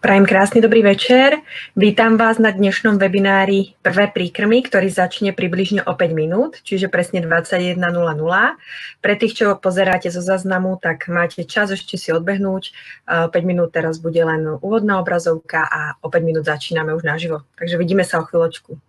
Prajem krásny dobrý večer. Vítam vás na dnešnom webinári Prvé príkrmy, ktorý začne približne o 5 minút, čiže presne 21.00. Pre tých, čo pozeráte zo zaznamu, tak máte čas ešte si odbehnúť. 5 minút teraz bude len úvodná obrazovka a o 5 minút začíname už naživo. Takže vidíme sa o chvíľočku.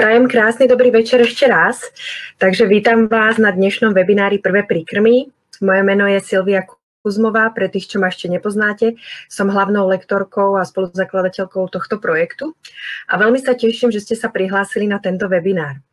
Prajem krásny dobrý večer ešte raz. Takže vítam vás na dnešnom webinári Prvé príkrmy. Moje meno je Silvia Kuzmová, pre tých, čo ma ešte nepoznáte. Som hlavnou lektorkou a spoluzakladateľkou tohto projektu a veľmi sa teším, že ste sa prihlásili na tento webinár.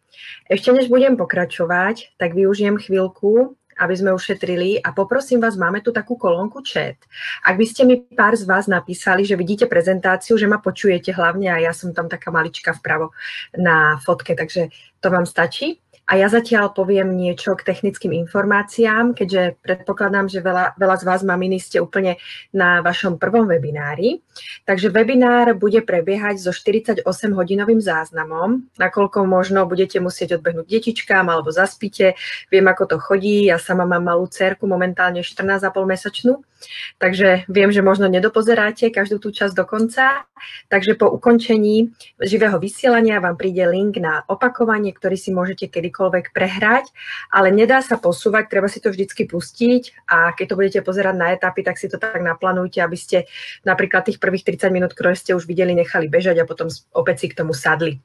Ešte než budem pokračovať, tak využijem chvíľku aby sme ušetrili. A poprosím vás, máme tu takú kolónku chat. Ak by ste mi pár z vás napísali, že vidíte prezentáciu, že ma počujete hlavne a ja som tam taká malička vpravo na fotke, takže to vám stačí. A ja zatiaľ poviem niečo k technickým informáciám, keďže predpokladám, že veľa, veľa z vás, maminy, ste úplne na vašom prvom webinári. Takže webinár bude prebiehať so 48-hodinovým záznamom, nakoľko možno budete musieť odbehnúť detičkám alebo zaspíte. Viem, ako to chodí. Ja sama mám malú cerku, momentálne 14,5 mesačnú. Takže viem, že možno nedopozeráte každú tú časť do konca. Takže po ukončení živého vysielania vám príde link na opakovanie, ktorý si môžete kedykoľvek prehrať, ale nedá sa posúvať, treba si to vždycky pustiť a keď to budete pozerať na etapy, tak si to tak naplánujte, aby ste napríklad tých prvých 30 minút, ktoré ste už videli, nechali bežať a potom opäť si k tomu sadli.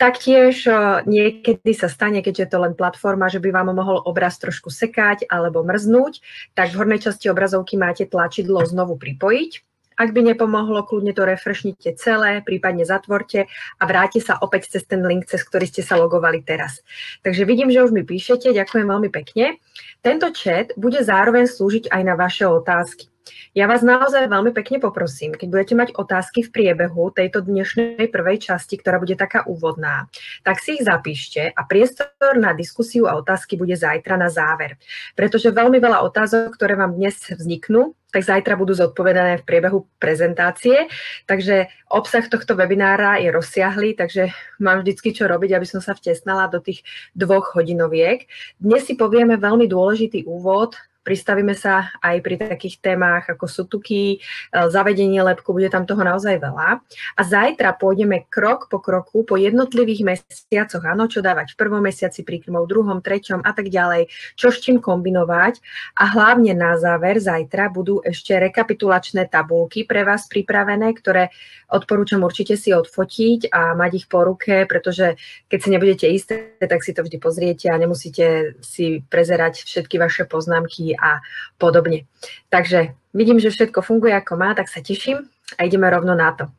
Taktiež niekedy sa stane, keďže je to len platforma, že by vám mohol obraz trošku sekať alebo mrznúť, tak v hornej časti obrazovky máte tlačidlo znovu pripojiť. Ak by nepomohlo, kľudne to refreshnite celé, prípadne zatvorte a vráte sa opäť cez ten link, cez ktorý ste sa logovali teraz. Takže vidím, že už mi píšete, ďakujem veľmi pekne. Tento chat bude zároveň slúžiť aj na vaše otázky. Ja vás naozaj veľmi pekne poprosím, keď budete mať otázky v priebehu tejto dnešnej prvej časti, ktorá bude taká úvodná, tak si ich zapíšte a priestor na diskusiu a otázky bude zajtra na záver. Pretože veľmi veľa otázok, ktoré vám dnes vzniknú, tak zajtra budú zodpovedané v priebehu prezentácie. Takže obsah tohto webinára je rozsiahlý, takže mám vždycky čo robiť, aby som sa vtesnala do tých dvoch hodinoviek. Dnes si povieme veľmi dôležitý úvod Pristavíme sa aj pri takých témach ako sutuky, e, zavedenie lepku, bude tam toho naozaj veľa. A zajtra pôjdeme krok po kroku, po jednotlivých mesiacoch, áno, čo dávať v prvom mesiaci príkrmov, druhom, treťom a tak ďalej, čo s čím kombinovať. A hlavne na záver zajtra budú ešte rekapitulačné tabulky pre vás pripravené, ktoré odporúčam určite si odfotiť a mať ich po ruke, pretože keď si nebudete isté, tak si to vždy pozriete a nemusíte si prezerať všetky vaše poznámky a podobne. Takže vidím, že všetko funguje ako má, tak sa teším a ideme rovno na to.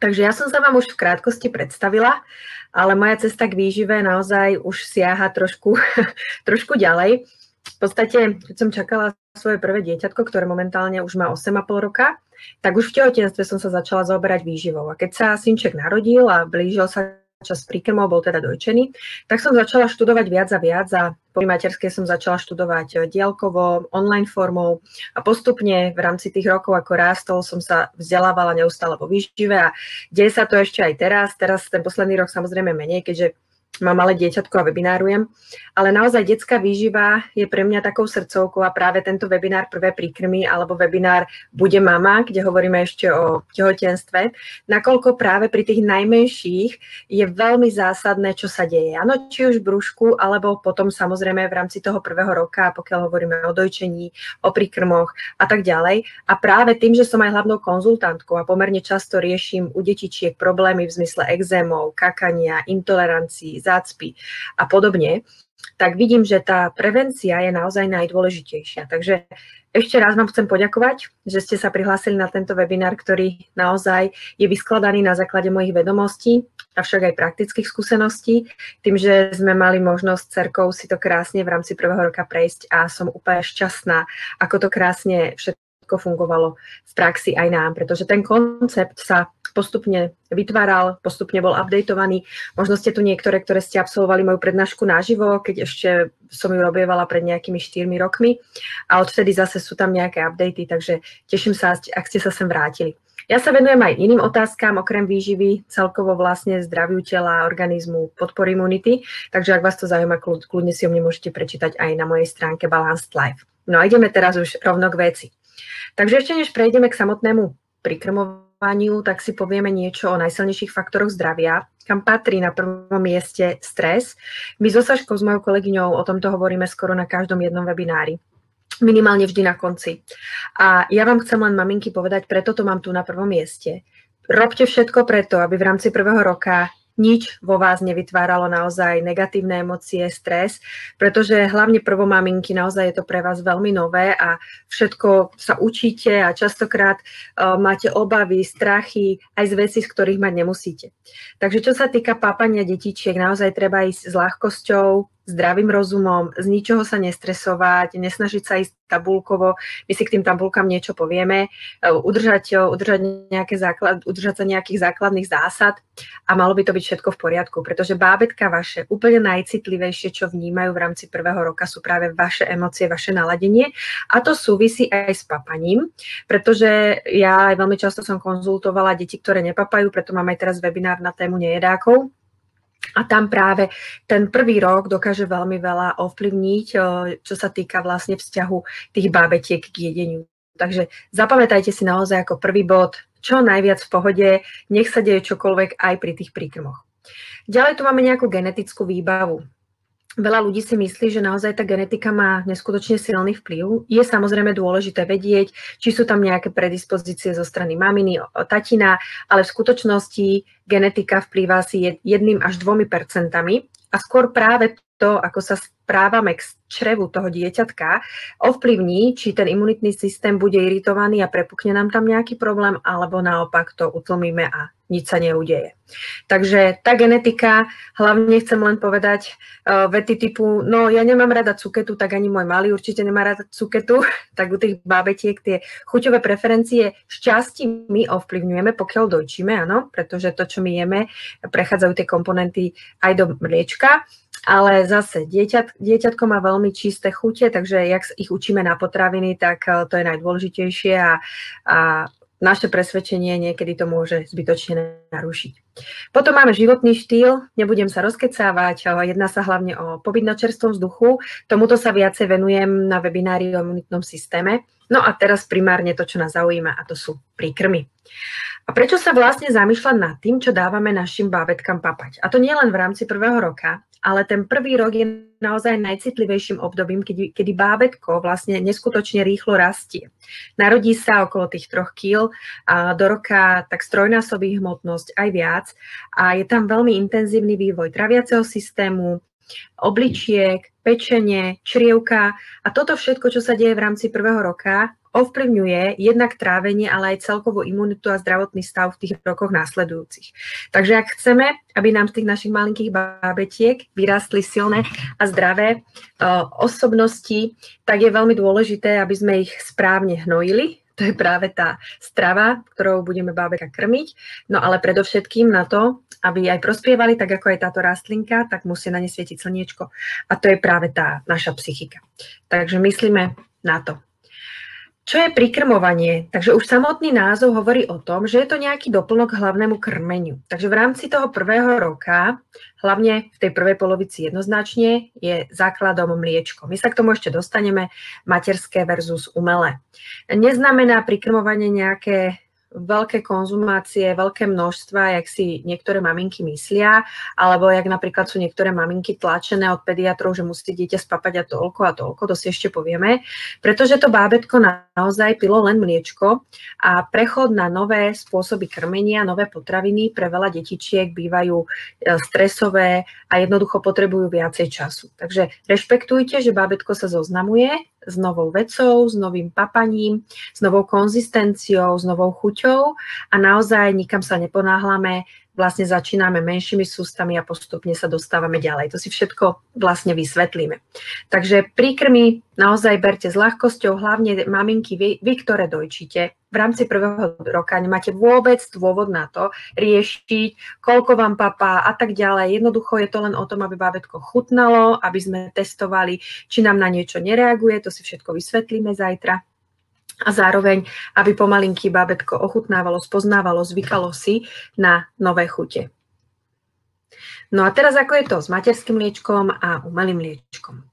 Takže ja som sa vám už v krátkosti predstavila, ale moja cesta k výžive naozaj už siaha trošku, trošku ďalej. V podstate, keď som čakala svoje prvé dieťatko, ktoré momentálne už má 8,5 roka, tak už v tehotenstve som sa začala zaoberať výživou. A keď sa synček narodil a blížil sa čas príkrmov, bol teda dojčený, tak som začala študovať viac a viac a po materskej som začala študovať eh, diálkovo, online formou a postupne v rámci tých rokov, ako rástol, som sa vzdelávala neustále vo výžive a deje sa to ešte aj teraz. Teraz ten posledný rok samozrejme menej, keďže mám malé dieťatko a webinárujem, ale naozaj detská výživa je pre mňa takou srdcovkou a práve tento webinár Prvé príkrmy alebo webinár Bude mama, kde hovoríme ešte o tehotenstve, nakoľko práve pri tých najmenších je veľmi zásadné, čo sa deje. Áno, či už v brúšku, alebo potom samozrejme v rámci toho prvého roka, pokiaľ hovoríme o dojčení, o príkrmoch a tak ďalej. A práve tým, že som aj hlavnou konzultantkou a pomerne často riešim u detičiek problémy v zmysle exémov, kakania, intolerancií, zácpy a podobne, tak vidím, že tá prevencia je naozaj najdôležitejšia. Takže ešte raz vám chcem poďakovať, že ste sa prihlásili na tento webinár, ktorý naozaj je vyskladaný na základe mojich vedomostí, avšak aj praktických skúseností. Tým, že sme mali možnosť cerkou si to krásne v rámci prvého roka prejsť a som úplne šťastná, ako to krásne všetko fungovalo v praxi aj nám, pretože ten koncept sa postupne vytváral, postupne bol updateovaný. Možno ste tu niektoré, ktoré ste absolvovali moju prednášku naživo, keď ešte som ju robievala pred nejakými 4 rokmi a odvtedy zase sú tam nejaké updaty, takže teším sa, ak ste sa sem vrátili. Ja sa venujem aj iným otázkam, okrem výživy, celkovo vlastne zdraviu tela, organizmu, podpory imunity, takže ak vás to zaujíma, kľudne si o mne môžete prečítať aj na mojej stránke Balanced Life. No a ideme teraz už rovno k veci. Takže ešte než prejdeme k samotnému prikrmovaniu, tak si povieme niečo o najsilnejších faktoroch zdravia, kam patrí na prvom mieste stres. My so Saškou, s mojou kolegyňou, o tomto hovoríme skoro na každom jednom webinári minimálne vždy na konci. A ja vám chcem len maminky povedať, preto to mám tu na prvom mieste. Robte všetko preto, aby v rámci prvého roka nič vo vás nevytváralo naozaj negatívne emócie, stres, pretože hlavne prvomaminky naozaj je to pre vás veľmi nové a všetko sa učíte a častokrát uh, máte obavy, strachy aj z vecí, z ktorých mať nemusíte. Takže čo sa týka pápania detičiek, naozaj treba ísť s ľahkosťou, zdravým rozumom, z ničoho sa nestresovať, nesnažiť sa ísť tabulkovo, my si k tým tabulkám niečo povieme, e, udržať, udržať, nejaké základ, udržať sa nejakých základných zásad a malo by to byť všetko v poriadku, pretože bábetka vaše úplne najcitlivejšie, čo vnímajú v rámci prvého roka, sú práve vaše emócie, vaše naladenie. A to súvisí aj s papaním, pretože ja aj veľmi často som konzultovala deti, ktoré nepapajú, preto mám aj teraz webinár na tému nejedákov, a tam práve ten prvý rok dokáže veľmi veľa ovplyvniť, čo sa týka vlastne vzťahu tých bábetiek k jedeniu. Takže zapamätajte si naozaj ako prvý bod, čo najviac v pohode, nech sa deje čokoľvek aj pri tých príkrmoch. Ďalej tu máme nejakú genetickú výbavu. Veľa ľudí si myslí, že naozaj tá genetika má neskutočne silný vplyv. Je samozrejme dôležité vedieť, či sú tam nejaké predispozície zo strany maminy, tatina, ale v skutočnosti genetika vplýva asi jedným až dvomi percentami a skôr práve to, ako sa správame k črevu toho dieťatka, ovplyvní, či ten imunitný systém bude iritovaný a prepukne nám tam nejaký problém, alebo naopak to utlmíme a nič sa neudeje. Takže tá genetika, hlavne chcem len povedať uh, vety typu, no ja nemám rada cuketu, tak ani môj malý určite nemá rada cuketu, tak u tých bábetiek tie chuťové preferencie šťastí my ovplyvňujeme, pokiaľ dojčíme, áno, pretože to, čo my jeme, prechádzajú tie komponenty aj do mliečka, ale zase dieťat, dieťatko má veľmi čisté chute, takže jak ich učíme na potraviny, tak eh, to je najdôležitejšie a, a naše presvedčenie niekedy to môže zbytočne narušiť. Potom máme životný štýl, nebudem sa rozkecávať, jedná sa hlavne o pobyt na čerstvom vzduchu, tomuto sa viacej venujem na webinári o imunitnom systéme. No a teraz primárne to, čo nás zaujíma, a to sú príkrmy. A prečo sa vlastne zamýšľať nad tým, čo dávame našim bábetkám papať? A to nie len v rámci prvého roka, ale ten prvý rok je naozaj najcitlivejším obdobím, kedy, kedy bábetko vlastne neskutočne rýchlo rastie. Narodí sa okolo tých troch kýl a do roka tak strojnásobí hmotnosť aj viac a je tam veľmi intenzívny vývoj traviaceho systému, obličiek, pečenie, črievka a toto všetko, čo sa deje v rámci prvého roka, ovplyvňuje jednak trávenie, ale aj celkovú imunitu a zdravotný stav v tých rokoch následujúcich. Takže ak chceme, aby nám z tých našich malinkých bábetiek vyrástli silné a zdravé uh, osobnosti, tak je veľmi dôležité, aby sme ich správne hnojili, to je práve tá strava, ktorou budeme bábeka krmiť. No ale predovšetkým na to, aby aj prospievali, tak ako je táto rastlinka, tak musí na ne svietiť slniečko. A to je práve tá naša psychika. Takže myslíme na to. Čo je prikrmovanie? Takže už samotný názov hovorí o tom, že je to nejaký doplnok k hlavnému krmeniu. Takže v rámci toho prvého roka, hlavne v tej prvej polovici jednoznačne, je základom mliečko. My sa k tomu ešte dostaneme, materské versus umelé. Neznamená prikrmovanie nejaké veľké konzumácie, veľké množstva, jak si niektoré maminky myslia, alebo jak napríklad sú niektoré maminky tlačené od pediatrov, že musí dieťa spapať a toľko a toľko, to si ešte povieme, pretože to bábetko naozaj pilo len mliečko a prechod na nové spôsoby krmenia, nové potraviny pre veľa detičiek bývajú e, stresové a jednoducho potrebujú viacej času. Takže rešpektujte, že bábetko sa zoznamuje s novou vecou, s novým papaním, s novou konzistenciou, s novou chuťou. A naozaj nikam sa neponáhlame, vlastne začíname menšími sústami a postupne sa dostávame ďalej. To si všetko vlastne vysvetlíme. Takže príkrmy naozaj berte s ľahkosťou, hlavne maminky, vy, vy ktoré dojčíte, v rámci prvého roka nemáte vôbec dôvod na to riešiť, koľko vám papá a tak ďalej. Jednoducho je to len o tom, aby bábetko chutnalo, aby sme testovali, či nám na niečo nereaguje, to si všetko vysvetlíme zajtra a zároveň, aby pomalinky bábetko ochutnávalo, spoznávalo, zvykalo si na nové chute. No a teraz ako je to s materským mliečkom a umelým mliečkom.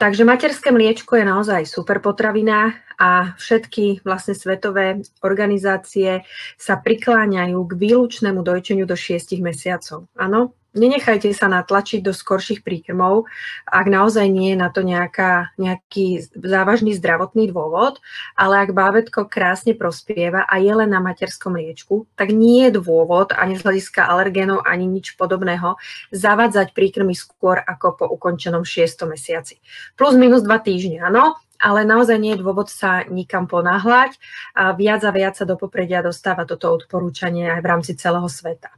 Takže materské mliečko je naozaj super potravina a všetky vlastne svetové organizácie sa prikláňajú k výlučnému dojčeniu do 6 mesiacov. Áno, Nenechajte sa natlačiť do skorších príkrmov, ak naozaj nie je na to nejaká, nejaký závažný zdravotný dôvod, ale ak bábetko krásne prospieva a je len na materskom liečku, tak nie je dôvod ani z hľadiska alergénov, ani nič podobného zavádzať príkrmy skôr ako po ukončenom 6. mesiaci. Plus minus 2 týždne, áno, ale naozaj nie je dôvod sa nikam ponáhľať a viac a viac sa do popredia dostáva toto odporúčanie aj v rámci celého sveta.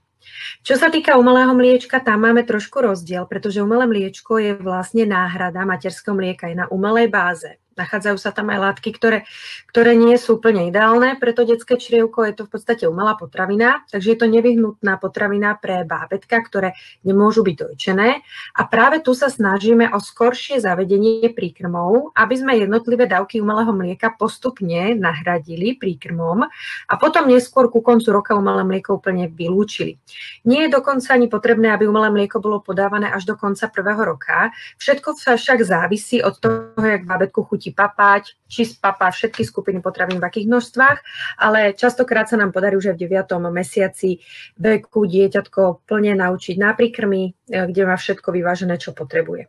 Čo sa týka umelého mliečka, tam máme trošku rozdiel, pretože umelé mliečko je vlastne náhrada materského mlieka, je na umelej báze. Nachádzajú sa tam aj látky, ktoré, ktoré nie sú úplne ideálne pre to detské črievko. Je to v podstate umelá potravina, takže je to nevyhnutná potravina pre bábetka, ktoré nemôžu byť dojčené. A práve tu sa snažíme o skoršie zavedenie príkrmov, aby sme jednotlivé dávky umelého mlieka postupne nahradili príkrmom a potom neskôr ku koncu roka umelé mlieko úplne vylúčili. Nie je dokonca ani potrebné, aby umelé mlieko bolo podávané až do konca prvého roka. Všetko však závisí od toho, jak bábetku chutí chutí papať, či spapá všetky skupiny potravín v akých množstvách, ale častokrát sa nám podarí už aj v 9. mesiaci veku dieťatko plne naučiť na príkrmy, eh, kde má všetko vyvážené, čo potrebuje.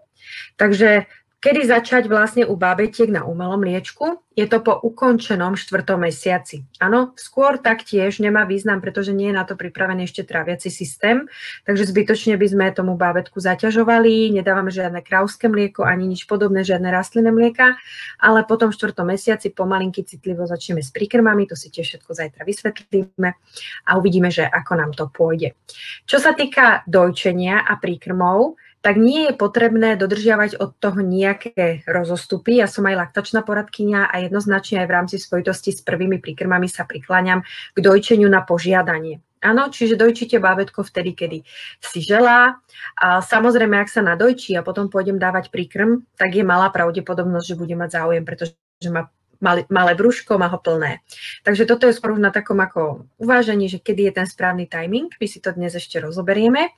Takže Kedy začať vlastne u bábetiek na umelom liečku? Je to po ukončenom štvrtom mesiaci. Áno, skôr taktiež nemá význam, pretože nie je na to pripravený ešte tráviaci systém, takže zbytočne by sme tomu bábetku zaťažovali, nedávame žiadne krauské mlieko, ani nič podobné, žiadne rastlinné mlieka, ale potom v štvrtom mesiaci pomalinky citlivo začneme s príkrmami, to si tiež všetko zajtra vysvetlíme a uvidíme, že ako nám to pôjde. Čo sa týka dojčenia a príkrmov, tak nie je potrebné dodržiavať od toho nejaké rozostupy. Ja som aj laktačná poradkynia a jednoznačne aj v rámci spojitosti s prvými príkrmami sa prikláňam k dojčeniu na požiadanie. Áno, čiže dojčíte bábetko vtedy, kedy si želá. A samozrejme, ak sa nadojčí a potom pôjdem dávať príkrm, tak je malá pravdepodobnosť, že bude mať záujem, pretože má malé, malé brúško, má ho plné. Takže toto je skôr na takom ako uvážení, že kedy je ten správny timing, my si to dnes ešte rozoberieme,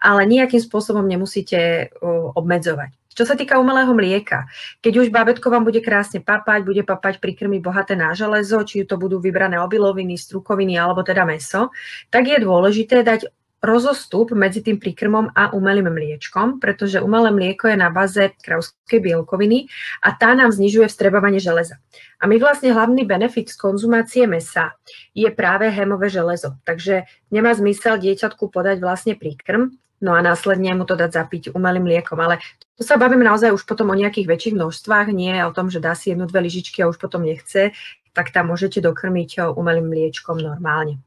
ale nejakým spôsobom nemusíte obmedzovať. Čo sa týka umelého mlieka, keď už bábetko vám bude krásne papať, bude papať príkrmy bohaté na železo, či to budú vybrané obiloviny, strukoviny alebo teda meso, tak je dôležité dať rozostup medzi tým príkrmom a umelým mliečkom, pretože umelé mlieko je na baze krauskej bielkoviny a tá nám znižuje vstrebávanie železa. A my vlastne hlavný benefit z konzumácie mesa je práve hémové železo. Takže nemá zmysel dieťatku podať vlastne príkrm, no a následne mu to dať zapiť umelým mliekom. Ale tu sa bavíme naozaj už potom o nejakých väčších množstvách, nie o tom, že dá si jednu, dve lyžičky a už potom nechce, tak tam môžete dokrmiť umelým mliečkom normálne.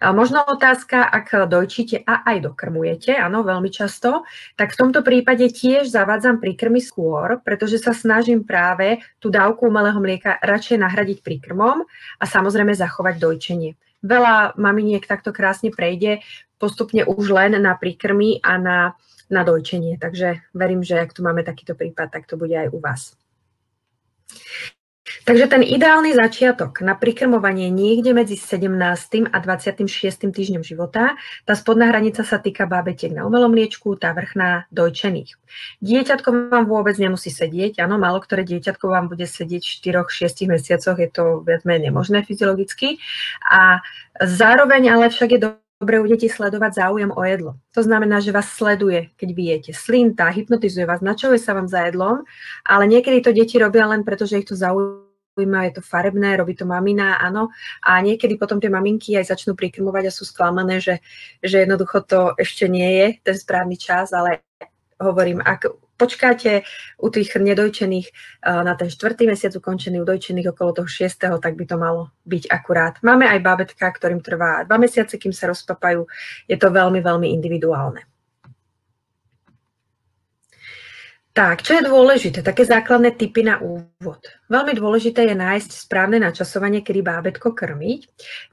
Možno otázka, ak dojčíte a aj dokrmujete, áno, veľmi často, tak v tomto prípade tiež zavádzam príkrmy skôr, pretože sa snažím práve tú dávku umelého mlieka radšej nahradiť príkrmom a samozrejme zachovať dojčenie. Veľa maminiek takto krásne prejde postupne už len na príkrmy a na, na dojčenie. Takže verím, že ak tu máme takýto prípad, tak to bude aj u vás. Takže ten ideálny začiatok na prikrmovanie niekde medzi 17. a 26. týždňom života, tá spodná hranica sa týka bábetiek na umelom liečku, tá vrchná dojčených. Dieťatko vám vôbec nemusí sedieť, áno, málo ktoré dieťatko vám bude sedieť v 4-6 mesiacoch, je to viac menej nemožné fyziologicky. A zároveň ale však je dobre u detí sledovať záujem o jedlo. To znamená, že vás sleduje, keď vy jete slinta, hypnotizuje vás, načuje sa vám za jedlom, ale niekedy to deti robia len preto, že ich to zaujíma, je to farebné, robí to mamina, áno. A niekedy potom tie maminky aj začnú prikrmovať a sú sklamané, že, že jednoducho to ešte nie je ten správny čas, ale hovorím, ak počkáte u tých nedojčených eh, na ten štvrtý mesiac ukončený, u dojčených okolo toho šiestého, tak by to malo byť akurát. Máme aj bábetka, ktorým trvá dva mesiace, kým sa rozpapajú. Je to veľmi, veľmi individuálne. Tak, čo je dôležité? Také základné typy na úvod. Veľmi dôležité je nájsť správne načasovanie, kedy bábetko krmiť.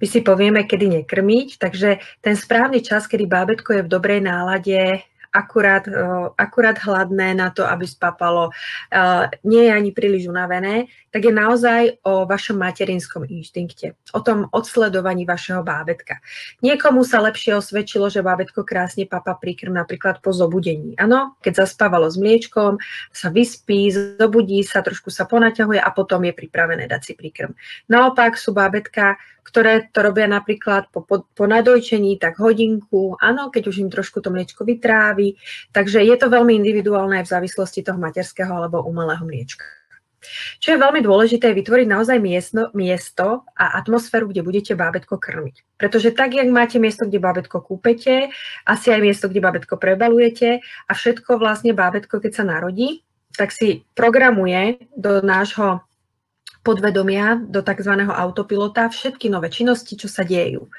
My si povieme, kedy nekrmiť, takže ten správny čas, kedy bábetko je v dobrej nálade, akurát, akurát hladné na to, aby spapalo, nie je ani príliš unavené, tak je naozaj o vašom materinskom inštinkte, o tom odsledovaní vašeho bábetka. Niekomu sa lepšie osvedčilo, že bábetko krásne papa príkrm napríklad po zobudení. Áno, keď zaspávalo s mliečkom, sa vyspí, zobudí sa, trošku sa ponaťahuje a potom je pripravené dať si príkrm. Naopak sú bábetka ktoré to robia napríklad po, po, po nadojčení, tak hodinku, áno, keď už im trošku to mliečko vytrávi. Takže je to veľmi individuálne v závislosti toho materského alebo umelého mliečka. Čo je veľmi dôležité, je vytvoriť naozaj miesto, miesto a atmosféru, kde budete bábetko krmiť. Pretože tak, jak máte miesto, kde bábetko kúpete, asi aj miesto, kde bábetko prebalujete a všetko vlastne bábetko, keď sa narodí, tak si programuje do nášho podvedomia do tzv. autopilota všetky nové činnosti, čo sa dejú.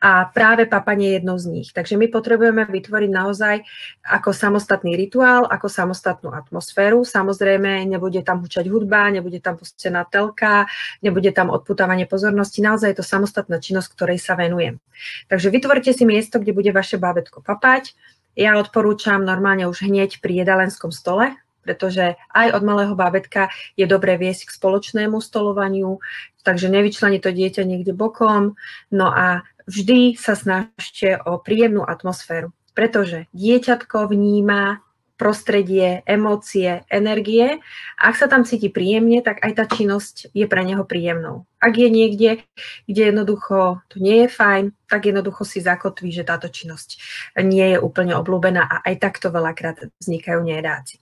A práve papanie je jednou z nich. Takže my potrebujeme vytvoriť naozaj ako samostatný rituál, ako samostatnú atmosféru. Samozrejme, nebude tam hučať hudba, nebude tam pustená telka, nebude tam odputávanie pozornosti. Naozaj je to samostatná činnosť, ktorej sa venujem. Takže vytvorte si miesto, kde bude vaše bábetko papať. Ja odporúčam normálne už hneď pri jedalenskom stole, pretože aj od malého bábetka je dobré viesť k spoločnému stolovaniu, takže nevyčleni to dieťa niekde bokom. No a vždy sa snažte o príjemnú atmosféru, pretože dieťatko vníma prostredie, emócie, energie. Ak sa tam cíti príjemne, tak aj tá činnosť je pre neho príjemnou. Ak je niekde, kde jednoducho to nie je fajn, tak jednoducho si zakotví, že táto činnosť nie je úplne obľúbená a aj takto veľakrát vznikajú nejedáci.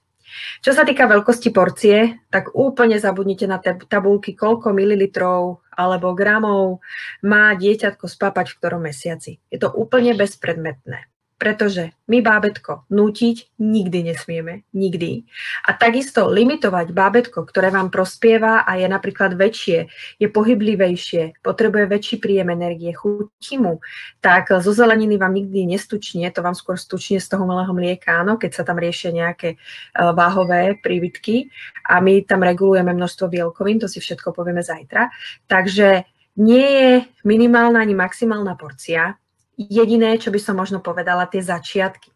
Čo sa týka veľkosti porcie, tak úplne zabudnite na tabulky, koľko mililitrov alebo gramov má dieťatko spápať v ktorom mesiaci. Je to úplne bezpredmetné pretože my bábetko nútiť nikdy nesmieme, nikdy. A takisto limitovať bábetko, ktoré vám prospieva a je napríklad väčšie, je pohyblivejšie, potrebuje väčší príjem energie, chutí mu, tak zo zeleniny vám nikdy nestučne, to vám skôr stučne z toho malého mlieka, áno, keď sa tam riešia nejaké e, váhové prívitky a my tam regulujeme množstvo bielkovín, to si všetko povieme zajtra. Takže nie je minimálna ani maximálna porcia, Jediné, čo by som možno povedala, tie začiatky.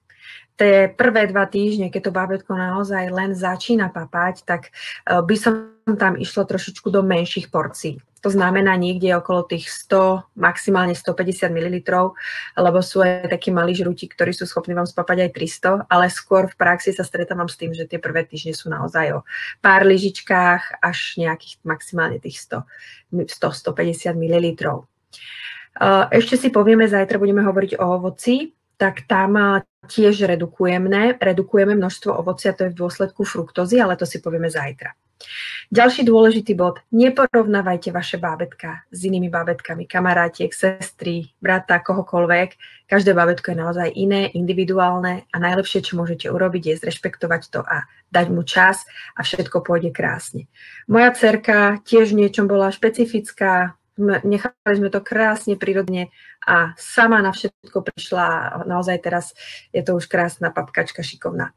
Tie prvé dva týždne, keď to bábetko naozaj len začína papať, tak e, by som tam išlo trošičku do menších porcií. To znamená niekde okolo tých 100, maximálne 150 ml, lebo sú aj takí malí žrúti, ktorí sú schopní vám spapať aj 300, ale skôr v praxi sa stretávam s tým, že tie prvé týždne sú naozaj o pár lyžičkách až nejakých maximálne tých 100-150 ml. Ešte si povieme, zajtra budeme hovoriť o ovoci, tak tam tiež redukujeme, redukujeme množstvo ovocia, to je v dôsledku fruktózy, ale to si povieme zajtra. Ďalší dôležitý bod. Neporovnávajte vaše bábetka s inými bábetkami, kamarátiek, sestry, brata, kohokoľvek. Každé bábetko je naozaj iné, individuálne a najlepšie, čo môžete urobiť, je zrešpektovať to a dať mu čas a všetko pôjde krásne. Moja cerka tiež v niečom bola špecifická, nechali sme to krásne, prírodne a sama na všetko prišla. Naozaj teraz je to už krásna papkačka, šikovná.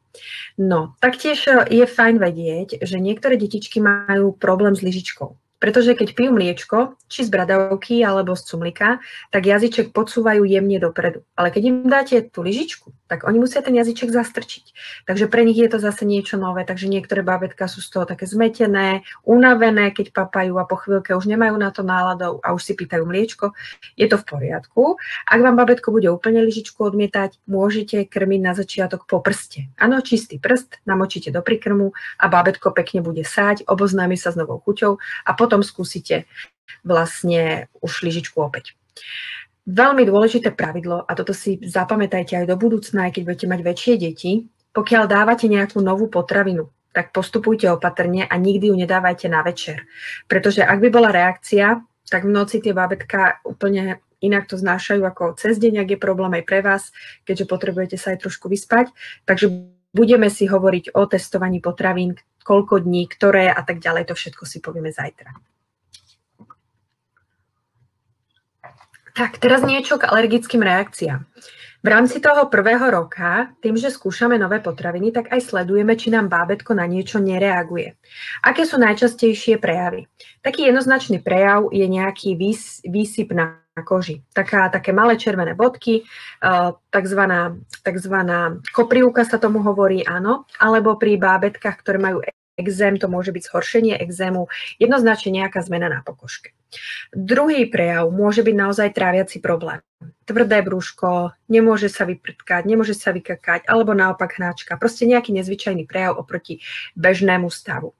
No, taktiež je fajn vedieť, že niektoré detičky majú problém s lyžičkou. Pretože keď pijú mliečko, či z bradavky alebo z cumlika, tak jazyček podsúvajú jemne dopredu. Ale keď im dáte tú lyžičku, tak oni musia ten jazyček zastrčiť. Takže pre nich je to zase niečo nové. Takže niektoré bábetka sú z toho také zmetené, unavené, keď papajú a po chvíľke už nemajú na to náladov a už si pýtajú mliečko. Je to v poriadku. Ak vám babetko bude úplne lyžičku odmietať, môžete krmiť na začiatok po prste. Áno, čistý prst namočíte do prikrmu a bábetko pekne bude sáť, oboznámi sa s novou chuťou a potom potom skúsite vlastne už lyžičku opäť. Veľmi dôležité pravidlo, a toto si zapamätajte aj do budúcna, aj keď budete mať väčšie deti, pokiaľ dávate nejakú novú potravinu, tak postupujte opatrne a nikdy ju nedávajte na večer. Pretože ak by bola reakcia, tak v noci tie bábetka úplne inak to znášajú ako cez deň, ak je problém aj pre vás, keďže potrebujete sa aj trošku vyspať. Takže budeme si hovoriť o testovaní potravín, koľko dní, ktoré a tak ďalej, to všetko si povieme zajtra. Tak, teraz niečo k alergickým reakciám. V rámci toho prvého roka, tým, že skúšame nové potraviny, tak aj sledujeme, či nám bábetko na niečo nereaguje. Aké sú najčastejšie prejavy? Taký jednoznačný prejav je nejaký výs, výsyp na koži. Taká, také malé červené bodky, takzvaná, takzvaná koprivka sa tomu hovorí, áno, alebo pri bábetkách, ktoré majú exém, to môže byť zhoršenie exému, jednoznačne nejaká zmena na pokožke. Druhý prejav môže byť naozaj tráviaci problém. Tvrdé brúško, nemôže sa vyprtkať, nemôže sa vykakať, alebo naopak hnáčka. Proste nejaký nezvyčajný prejav oproti bežnému stavu.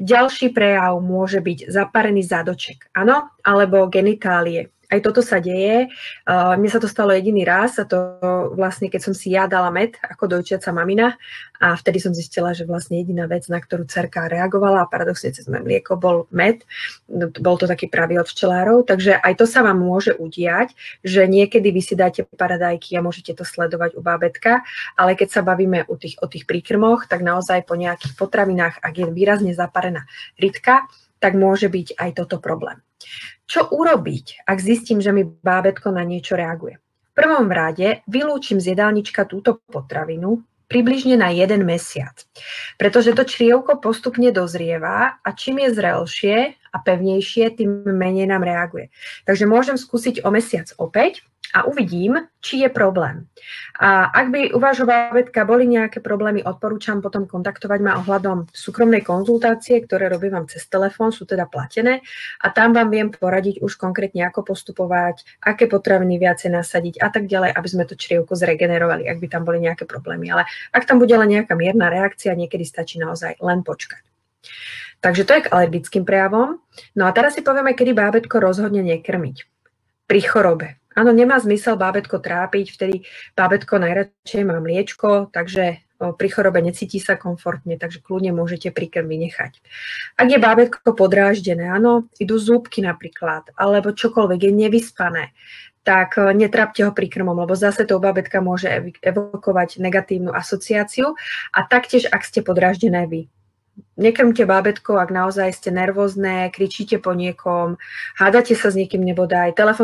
Ďalší prejav môže byť zaparený zádoček, áno, alebo genitálie. Aj toto sa deje. Uh, mne sa to stalo jediný raz a to vlastne, keď som si ja dala med ako dojčiaca mamina a vtedy som zistila, že vlastne jediná vec, na ktorú cerka reagovala a paradoxne cez moje mlieko bol med. No, bol to taký pravý od včelárov, takže aj to sa vám môže udiať, že niekedy vy si dáte paradajky a môžete to sledovať u bábetka, ale keď sa bavíme o tých, o tých príkrmoch, tak naozaj po nejakých potravinách, ak je výrazne zaparená rytka, tak môže byť aj toto problém. Čo urobiť, ak zistím, že mi bábetko na niečo reaguje? V prvom rade vylúčim z jedálnička túto potravinu približne na jeden mesiac, pretože to črievko postupne dozrieva a čím je zrelšie a pevnejšie, tým menej nám reaguje. Takže môžem skúsiť o mesiac opäť a uvidím, či je problém. A ak by u vášho bábetka boli nejaké problémy, odporúčam potom kontaktovať ma ohľadom súkromnej konzultácie, ktoré robím vám cez telefón, sú teda platené a tam vám viem poradiť už konkrétne, ako postupovať, aké potraviny viacej nasadiť a tak ďalej, aby sme to črievko zregenerovali, ak by tam boli nejaké problémy. Ale ak tam bude len nejaká mierna reakcia, niekedy stačí naozaj len počkať. Takže to je k alergickým prejavom. No a teraz si povieme, kedy bábetko rozhodne nekrmiť. Pri chorobe. Áno, nemá zmysel bábetko trápiť, vtedy bábetko najradšej má mliečko, takže pri chorobe necíti sa komfortne, takže kľudne môžete prikrmy nechať. Ak je bábetko podráždené, áno, idú zúbky napríklad, alebo čokoľvek, je nevyspané, tak e, netrápte ho príkrmom, lebo zase to bábetka môže evokovať negatívnu asociáciu a taktiež, ak ste podráždené vy nekrmte bábetko, ak naozaj ste nervózne, kričíte po niekom, hádate sa s niekým nebodaj, telefon